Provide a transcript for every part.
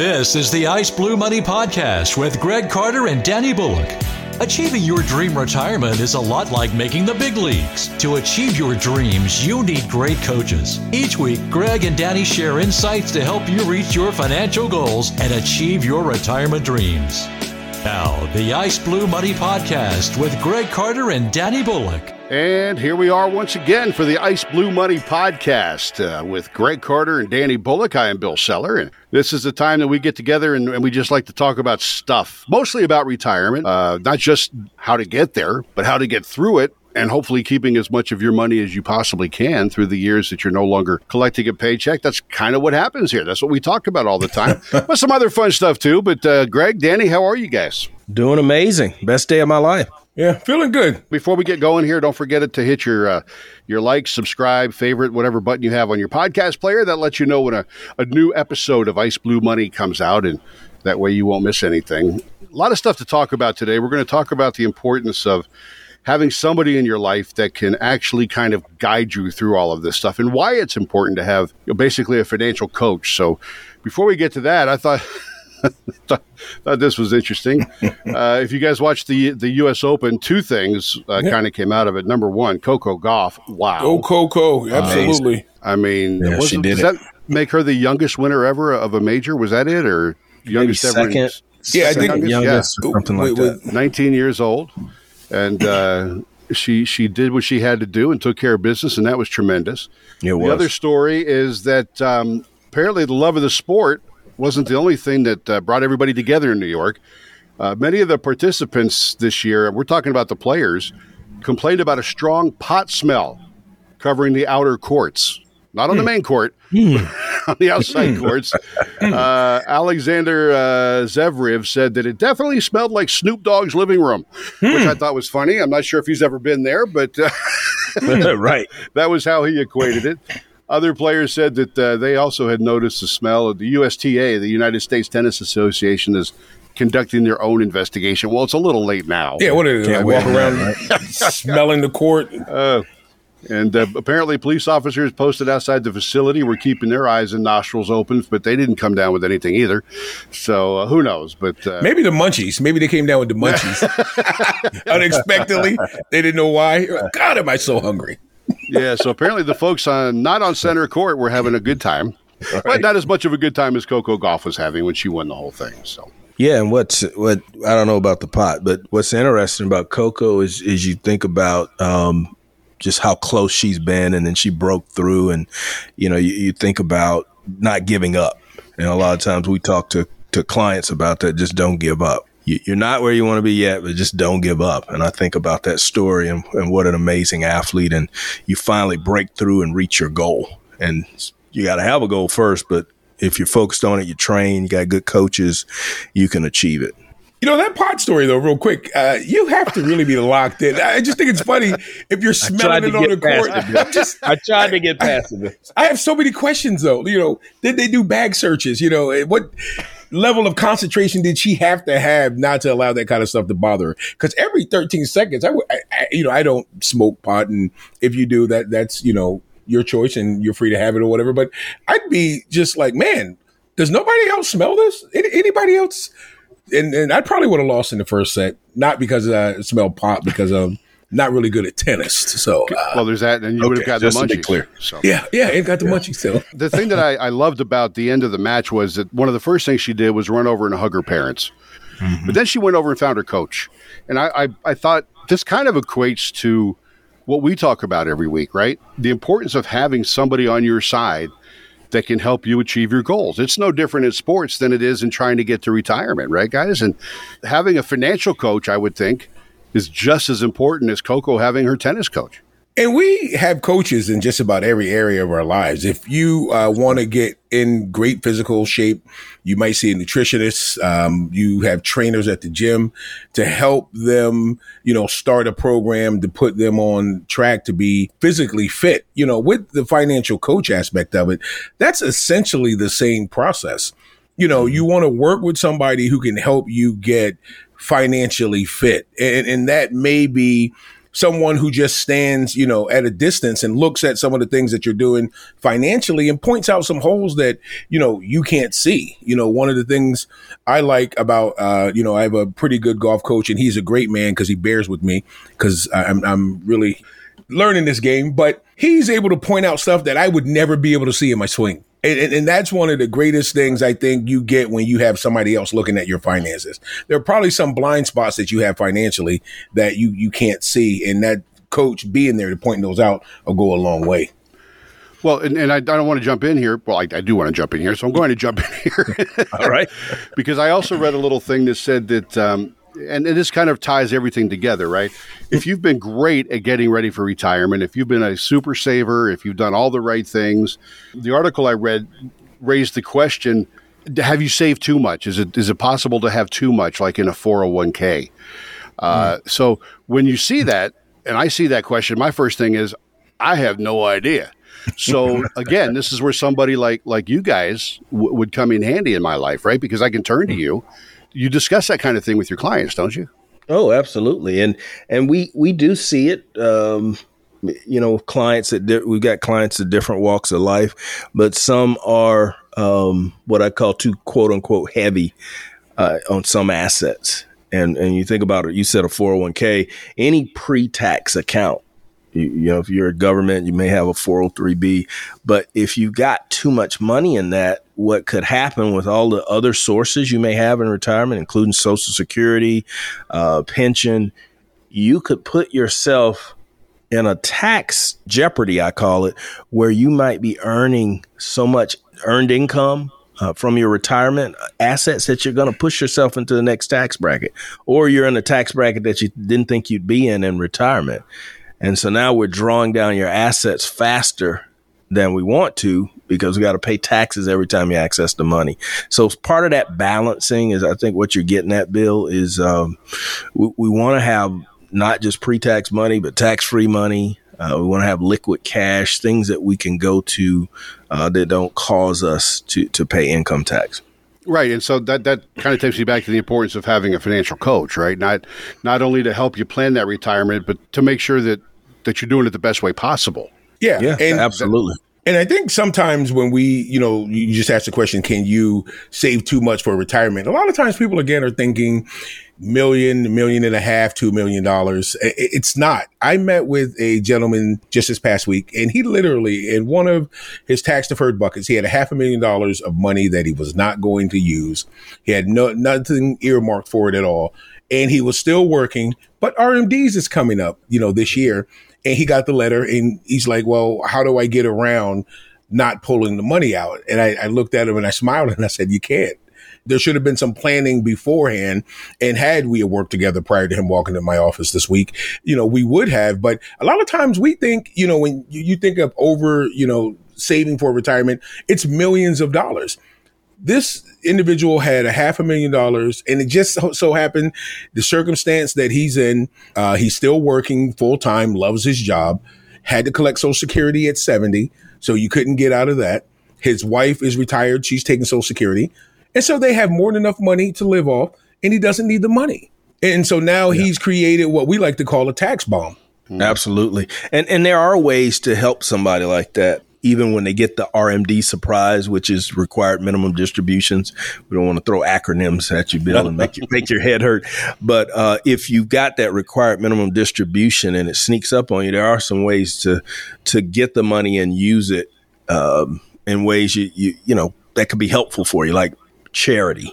This is the Ice Blue Money Podcast with Greg Carter and Danny Bullock. Achieving your dream retirement is a lot like making the big leagues. To achieve your dreams, you need great coaches. Each week, Greg and Danny share insights to help you reach your financial goals and achieve your retirement dreams. Now, the Ice Blue Money Podcast with Greg Carter and Danny Bullock. And here we are once again for the Ice Blue Money podcast uh, with Greg Carter and Danny Bullock. I am Bill Seller, and this is the time that we get together and, and we just like to talk about stuff, mostly about retirement, uh, not just how to get there, but how to get through it. And hopefully, keeping as much of your money as you possibly can through the years that you're no longer collecting a paycheck. That's kind of what happens here. That's what we talk about all the time. but some other fun stuff too. But, uh, Greg, Danny, how are you guys? Doing amazing. Best day of my life. Yeah, feeling good. Before we get going here, don't forget to hit your uh, your like, subscribe, favorite, whatever button you have on your podcast player. That lets you know when a, a new episode of Ice Blue Money comes out, and that way you won't miss anything. A lot of stuff to talk about today. We're going to talk about the importance of having somebody in your life that can actually kind of guide you through all of this stuff and why it's important to have you know, basically a financial coach. So before we get to that, I thought thought, thought this was interesting. Uh, if you guys watched the the U.S. Open, two things uh, kind of came out of it. Number one, Coco Gauff. Wow, go Coco! Absolutely. I mean, Yeah, she did does it. that make her the youngest winner ever of a major? Was that it, or youngest ever? second. Yeah, I think- Youngest? Youngest or something like Wait, that. 19 years old, and uh, she she did what she had to do and took care of business, and that was tremendous. It The was. other story is that um, apparently the love of the sport wasn't the only thing that uh, brought everybody together in New York. Uh, many of the participants this year, we're talking about the players, complained about a strong pot smell covering the outer courts. Not on the main court, on the outside courts. Uh, Alexander uh, Zverev said that it definitely smelled like Snoop Dogg's living room, which I thought was funny. I'm not sure if he's ever been there, but uh, right. that was how he equated it. Other players said that uh, they also had noticed the smell of the USTA, the United States Tennis Association, is conducting their own investigation. Well, it's a little late now. Yeah, what are they? Can't Like, walk wait, around smelling the court. Uh, and uh, apparently, police officers posted outside the facility were keeping their eyes and nostrils open, but they didn't come down with anything either. So uh, who knows? But uh, Maybe the munchies. Maybe they came down with the munchies unexpectedly. They didn't know why. God, am I so hungry? Yeah. So apparently, the folks on not on center court were having a good time, but not as much of a good time as Coco Gauff was having when she won the whole thing. So. Yeah, and what's what I don't know about the pot, but what's interesting about Coco is is you think about um, just how close she's been, and then she broke through, and you know you, you think about not giving up, and a lot of times we talk to to clients about that. Just don't give up. You, you're not where you want to be yet, but just don't give up. And I think about that story and, and what an amazing athlete, and you finally break through and reach your goal, and you got to have a goal first, but if you're focused on it, you train, you got good coaches, you can achieve it. You know that pot story though, real quick. Uh, you have to really be locked in. I just think it's funny if you're smelling it on the court. I'm just, I tried to get past it. I have so many questions though. You know, did they do bag searches? You know, what level of concentration did she have to have not to allow that kind of stuff to bother her? Because every 13 seconds, I, I, you know, I don't smoke pot, and if you do, that that's you know your choice, and you're free to have it or whatever. But I'd be just like, man, does nobody else smell this? Any, anybody else? And, and I probably would have lost in the first set, not because I smelled pot, because I'm not really good at tennis. So, uh, Well, there's that, and you would have Okay, gotten the just to be munchies. clear. So. yeah, yeah, ain't got the munchies still. the thing that I, I loved about the end of the match was that one of the first things she did was run over and hug her parents. But then she went over and found her coach. And I, I, I thought this kind of equates to what we talk about every week, right? The importance of having somebody on your side that can help you achieve your goals. It's no different in sports than it is in trying to get to retirement, right, guys? And having a financial coach, I would think, is just as important as Coco having her tennis coach. And we have coaches in just about every area of our lives. If you uh, want to get in great physical shape, you might see a nutritionist. Um, you have trainers at the gym to help them, you know, start a program to put them on track to be physically fit. You know, with the financial coach aspect of it, that's essentially the same process. You know, you want to work with somebody who can help you get financially fit. And, and that may be someone who just stands, you know, at a distance and looks at some of the things that you're doing financially and points out some holes that, you know, you can't see. You know, one of the things I like about, uh, you know, I have a pretty good golf coach and he's a great man because he bears with me because I'm, I'm really learning this game, but he's able to point out stuff that I would never be able to see in my swing. And, and, and, that's one of the greatest things I think you get when you have somebody else looking at your finances. There are probably some blind spots that you have financially that you you can't see, and that coach being there to point those out will go a long way. Well, and, and I, I, don't want to jump in here. Well, I, I, do want to jump in here, so I'm going to jump in here. All right, because I also read a little thing that said that um, and this kind of ties everything together, right? If you've been great at getting ready for retirement, if you've been a super saver, if you've done all the right things, the article I read raised the question have you saved too much? Is it is it possible to have too much, like in a 401k? Uh, mm. So when you see that, and I see that question, my first thing is, I have no idea. So again, this is where somebody like like you guys w- would come in handy in my life, right? Because I can turn to you you discuss that kind of thing with your clients, don't you? Oh, absolutely, and and we we do see it. Um, you know, clients that di- we've got clients at different walks of life, but some are um, what I call too quote unquote heavy uh, on some assets. And and you think about it, you said a 401k, any pre-tax account you, you, know, if you're a government, you may have a 403b. But if you got too much money in that, what could happen with all the other sources you may have in retirement, including Social Security, uh, pension, you could put yourself in a tax jeopardy, I call it, where you might be earning so much earned income uh, from your retirement assets that you're going to push yourself into the next tax bracket, or you're in a tax bracket that you didn't think you'd be in in retirement. And so now we're drawing down your assets faster than we want to because we got to pay taxes every time you access the money. So part of that balancing is, I think, what you're getting at, Bill, is um, we, we want to have not just pre-tax money, but tax-free money. Uh, we want to have liquid cash, things that we can go to uh, that don't cause us to to pay income tax. Right, and so that that kind of takes me back to the importance of having a financial coach, right? Not not only to help you plan that retirement, but to make sure that that you're doing it the best way possible. Yeah, yeah, and absolutely. And I think sometimes when we, you know, you just ask the question, can you save too much for retirement? A lot of times people again are thinking million, million and a half, two million dollars. It's not. I met with a gentleman just this past week and he literally, in one of his tax deferred buckets, he had a half a million dollars of money that he was not going to use. He had no, nothing earmarked for it at all. And he was still working, but RMDs is coming up, you know, this year and he got the letter and he's like, well, how do I get around not pulling the money out? And I, I looked at him and I smiled and I said, you can't. There should have been some planning beforehand. And had we worked together prior to him walking in my office this week, you know, we would have. But a lot of times we think, you know, when you think of over, you know, saving for retirement, it's millions of dollars this individual had a half a million dollars and it just so, happened the circumstance that he's in uh, he's still working full time loves his job had to collect social security at 70 so you couldn't get out of that his wife is retired she's taking social security and so they have more than enough money to live off and he doesn't need the money and so now yeah. he's created what we like to call a tax bomb Absolutely. And and there are ways to help somebody like that even when they get the RMD surprise, which is required minimum distributions. We don't want to throw acronyms at you, Bill, and make you, make your head hurt. But uh, if you've got that required minimum distribution and it sneaks up on you, there are some ways to to get the money and use it um, in ways you, you you know that could be helpful for you, like charity.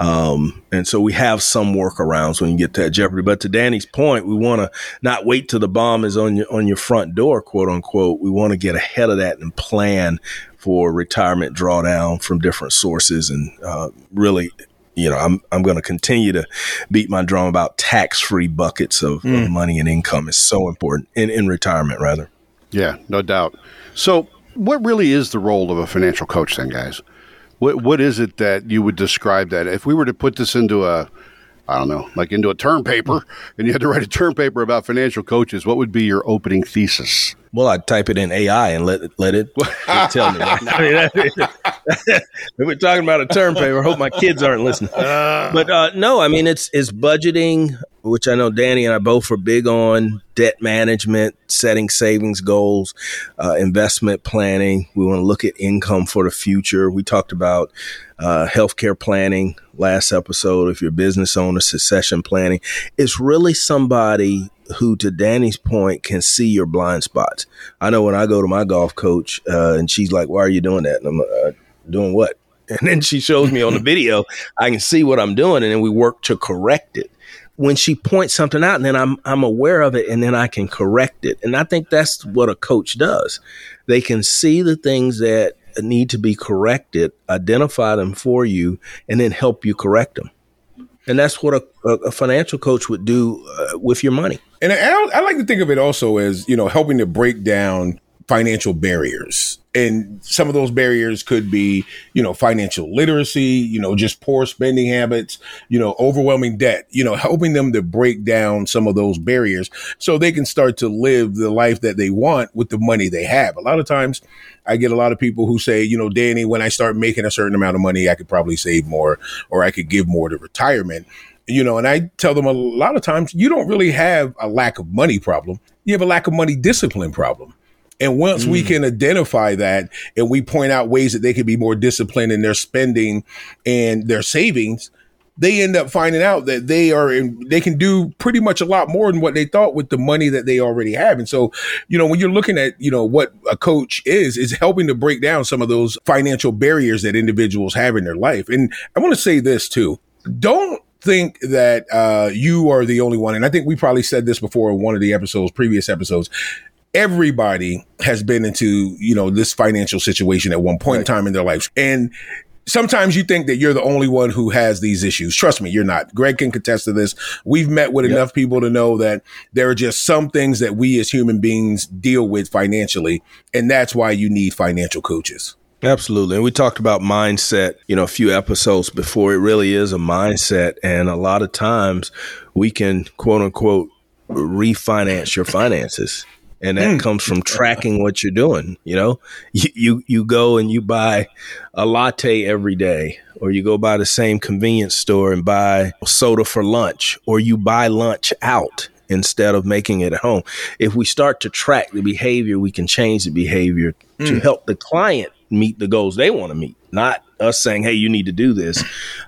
Um, and so we have some workarounds when you get to that jeopardy. But to Danny's point, we want to not wait till the bomb is on your on your front door, quote unquote. We want to get ahead of that and plan for retirement drawdown from different sources, and uh, really you know, I'm I'm going to continue to beat my drum about tax free buckets of, mm. of, money and income. is so important in, in retirement, rather. Yeah, no doubt. So, what really is the role of a financial coach, then, guys? What what is it that you would describe that if we were to put this into a I don't know, like into a term paper, and you had to write a term paper about financial coaches, what would be your opening thesis? Well, I'd type it in AI and let it let it, tell me. I mean, we're talking about a term paper. I hope my kids aren't listening. But uh, no, I mean it's it's budgeting, which I know Danny and I both are big on debt management, setting savings goals, uh, investment planning. We want to look at income for the future. We talked about uh, healthcare planning last episode. If you're a business owner, succession planning. It's really somebody who, to Danny's point, can see your blind spots. I know when I go to my golf coach uh, and she's like, "Why are you doing that?" and I'm uh, doing what? And then she shows me on the video, I can see what I'm doing, and then we work to correct it. When she points something out, and then I'm I'm aware of it, and then I can correct it. And I think that's what a coach does. They can see the things that need to be corrected, identify them for you, and then help you correct them. And that's what a, a financial coach would do uh, with your money. And I, I like to think of it also as, you know, helping to break down financial barriers. And some of those barriers could be, you know, financial literacy, you know, just poor spending habits, you know, overwhelming debt, you know, helping them to break down some of those barriers so they can start to live the life that they want with the money they have. A lot of times I get a lot of people who say, you know, Danny, when I start making a certain amount of money, I could probably save more or I could give more to retirement you know, and I tell them a lot of times you don't really have a lack of money problem. You have a lack of money discipline problem. And once mm. we can identify that and we point out ways that they can be more disciplined in their spending and their savings, they end up finding out that they are in, they can do pretty much a lot more than what they thought with the money that they already have. And so, you know, when you're looking at, you know, what a coach is, is helping to break down some of those financial barriers that individuals have in their life. And I want to say this too. Don't think that uh, you are the only one, and I think we probably said this before in one of the episodes, previous episodes. Everybody has been into you know this financial situation at one point right. in time in their lives, and sometimes you think that you're the only one who has these issues. Trust me, you're not. Greg can contest to this. We've met with yep. enough people to know that there are just some things that we as human beings deal with financially, and that's why you need financial coaches. Absolutely. And we talked about mindset, you know, a few episodes before. It really is a mindset. And a lot of times we can quote unquote refinance your finances. And that mm. comes from tracking what you're doing. You know, you, you, you go and you buy a latte every day, or you go by the same convenience store and buy soda for lunch, or you buy lunch out instead of making it at home. If we start to track the behavior, we can change the behavior mm. to help the client meet the goals they want to meet, not us saying, "Hey, you need to do this."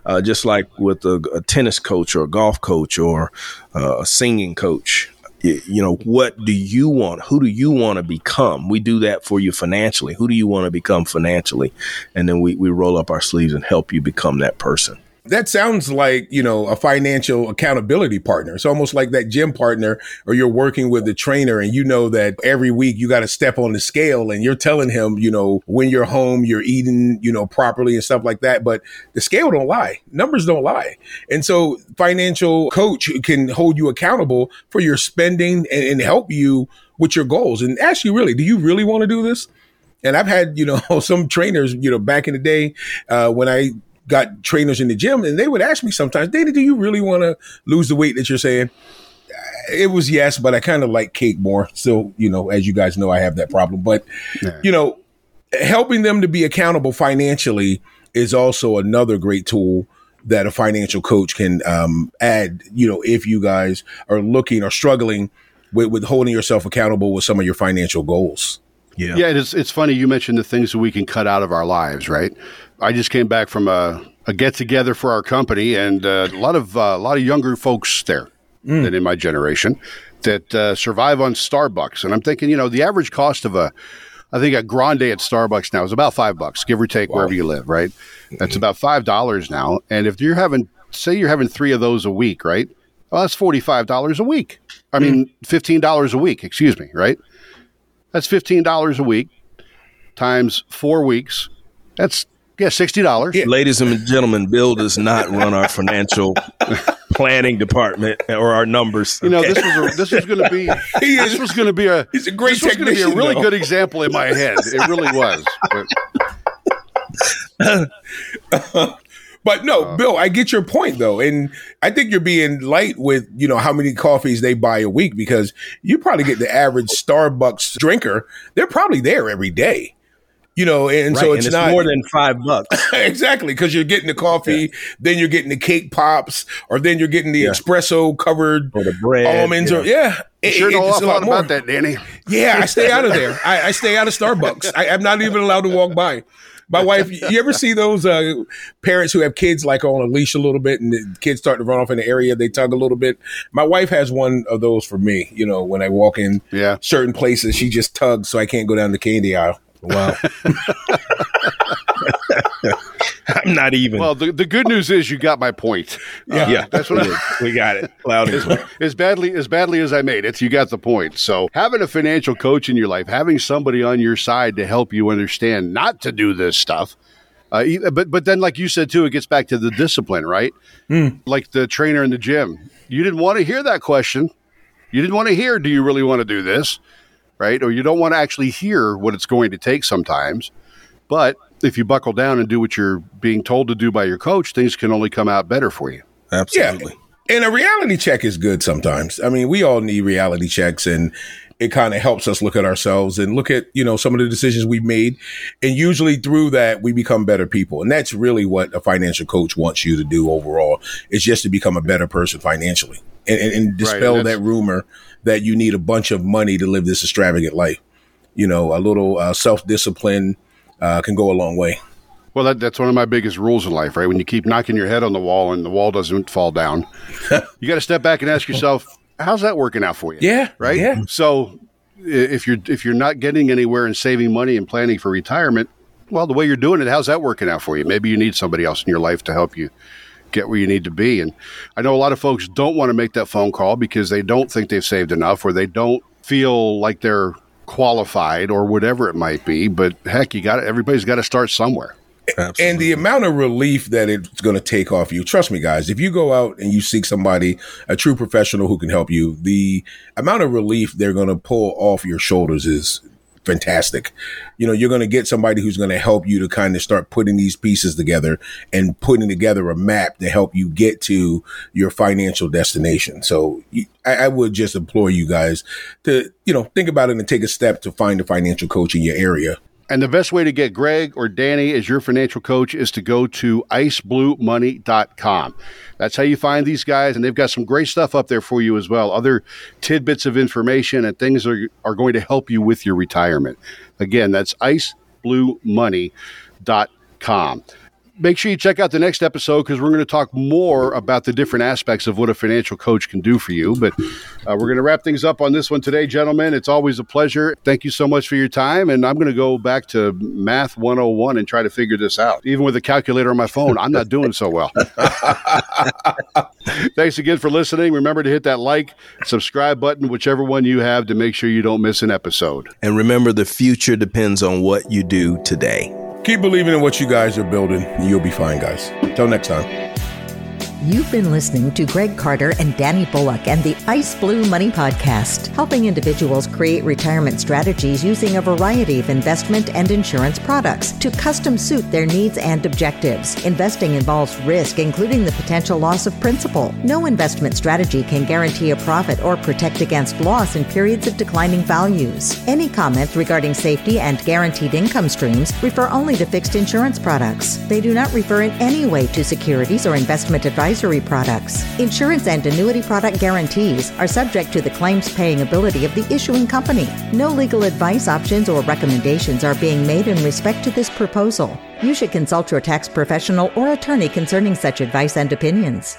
Uh, just like with a, a, tennis coach or a golf coach or uh, a singing coach, you, know, what do you want? Who do you want to become? We do that for you financially. Who do you want to become financially? And then we we roll up our sleeves and help you become that person. That sounds like, you know, a financial accountability partner. It's almost like that gym partner or you're working with the trainer and you know that every week you got to step on the scale and you're telling him, you know, when you're home, you're eating, you know, properly and stuff like that. But the scale don't lie. Numbers don't lie. And so financial coach can hold you accountable for your spending and, and help you with your goals and ask you really, do you really want to do this? And I've had, you know, some trainers, you know, back in the day, uh, when I got trainers in the gym and they would ask me sometimes, Dana, do you really want to lose the weight that you're saying? It was yes, but I kind of like cake more. So, you know, as you guys know, I have that problem. But, yeah. you know, helping them to be accountable financially is also another great tool that a financial coach can um, add, you know, if you guys are looking or struggling with, with holding yourself accountable with some of your financial goals. Yeah. Yeah, it's it's funny you mentioned the things that we can cut out of our lives, right? I just came back from a, a get together for our company, and uh, a lot of uh, a lot of younger folks there mm. than in my generation that uh, survive on Starbucks. And I'm thinking, you know, the average cost of a I think a grande at Starbucks now is about five bucks, give or take wow. wherever you live, right? Mm-hmm. That's about five dollars now. And if you're having say you're having three of those a week, right? Well, that's forty five dollars a week. I mean, mm. fifteen dollars a week. Excuse me, right? That's $15 a week times four weeks. That's, yeah, $60. Yeah. Ladies and gentlemen, Bill does not run our financial planning department or our numbers. You know, okay. this was a, this was going to be this was going to be a he's a great this was going to be a really though. good example in my head. It really was. But. But no, uh, Bill, I get your point though, and I think you're being light with you know how many coffees they buy a week because you probably get the average Starbucks drinker. They're probably there every day. You know, and right, so it's, and it's not more than five bucks. exactly, because you're getting the coffee, yeah. then you're getting the cake pops, or then you're getting the yeah. espresso covered or the bread almonds, yeah. or yeah. It, sure know a lot about that, Danny. Yeah, I stay out of there. I, I stay out of Starbucks. I, I'm not even allowed to walk by. My wife, you ever see those uh, parents who have kids like on a leash a little bit and the kids start to run off in the area, they tug a little bit? My wife has one of those for me. You know, when I walk in yeah. certain places, she just tugs so I can't go down the candy aisle. Wow. I'm not even. Well, the, the good news is you got my point. Yeah, uh, yeah that's what I, we got it. Loud as, as badly as badly as I made it, you got the point. So having a financial coach in your life, having somebody on your side to help you understand not to do this stuff. Uh, but but then, like you said too, it gets back to the discipline, right? Mm. Like the trainer in the gym, you didn't want to hear that question. You didn't want to hear, "Do you really want to do this?" Right? Or you don't want to actually hear what it's going to take sometimes. But if you buckle down and do what you're being told to do by your coach, things can only come out better for you. Absolutely. Yeah. And a reality check is good sometimes. I mean, we all need reality checks and it kind of helps us look at ourselves and look at, you know, some of the decisions we've made. And usually through that, we become better people. And that's really what a financial coach wants you to do overall is just to become a better person financially and, and, and dispel right, that rumor that you need a bunch of money to live this extravagant life. You know, a little uh, self discipline, uh, can go a long way. Well, that, that's one of my biggest rules in life, right? When you keep knocking your head on the wall and the wall doesn't fall down, you got to step back and ask yourself, how's that working out for you? Yeah. Right. Yeah. So if you're, if you're not getting anywhere and saving money and planning for retirement, well, the way you're doing it, how's that working out for you? Maybe you need somebody else in your life to help you get where you need to be. And I know a lot of folks don't want to make that phone call because they don't think they've saved enough or they don't feel like they're qualified or whatever it might be. But heck, you got everybody's got to start somewhere. Absolutely. And the amount of relief that it's going to take off you, trust me, guys, if you go out and you seek somebody, a true professional who can help you, the amount of relief they're going to pull off your shoulders is fantastic. You know, you're going to get somebody who's going to help you to kind of start putting these pieces together and putting together a map to help you get to your financial destination. So you, I, I, would just implore you guys to, you know, think about it and take a step to find a financial coach in your area. And the best way to get Greg or Danny as your financial coach is to go to icebluemoney.com. That's how you find these guys, and they've got some great stuff up there for you as well. Other tidbits of information and things are, are going to help you with your retirement. Again, that's icebluemoney.com make sure you check out the next episode because we're going to talk more about the different aspects of what a financial coach can do for you. But uh, we're going to wrap things up on this one today, gentlemen. It's always a pleasure. Thank you so much for your time. And I'm going to go back to Math 101 and try to figure this out. Even with a calculator on my phone, I'm not doing so well. Thanks again for listening. Remember to hit that like, subscribe button, whichever one you have, to make sure you don't miss an episode. And remember, the future depends on what you do today. Keep believing in what you guys are building, and you'll be fine, guys. Until next time. You've been listening to Greg Carter and Danny Bullock and the Ice Blue Money Podcast, helping individuals create retirement strategies using a variety of investment and insurance products to custom suit their needs and objectives. Investing involves risk, including the potential loss of principal. No investment strategy can guarantee a profit or protect against loss in periods of declining values. Any comments regarding safety and guaranteed income streams refer only to fixed insurance products. They do not refer in any way to securities or investment advice advisory products. Insurance and annuity product guarantees are subject to the claims paying ability of the issuing company. No legal advice, options, or recommendations are being made in respect to this proposal. You should consult your tax professional or attorney concerning such advice and opinions.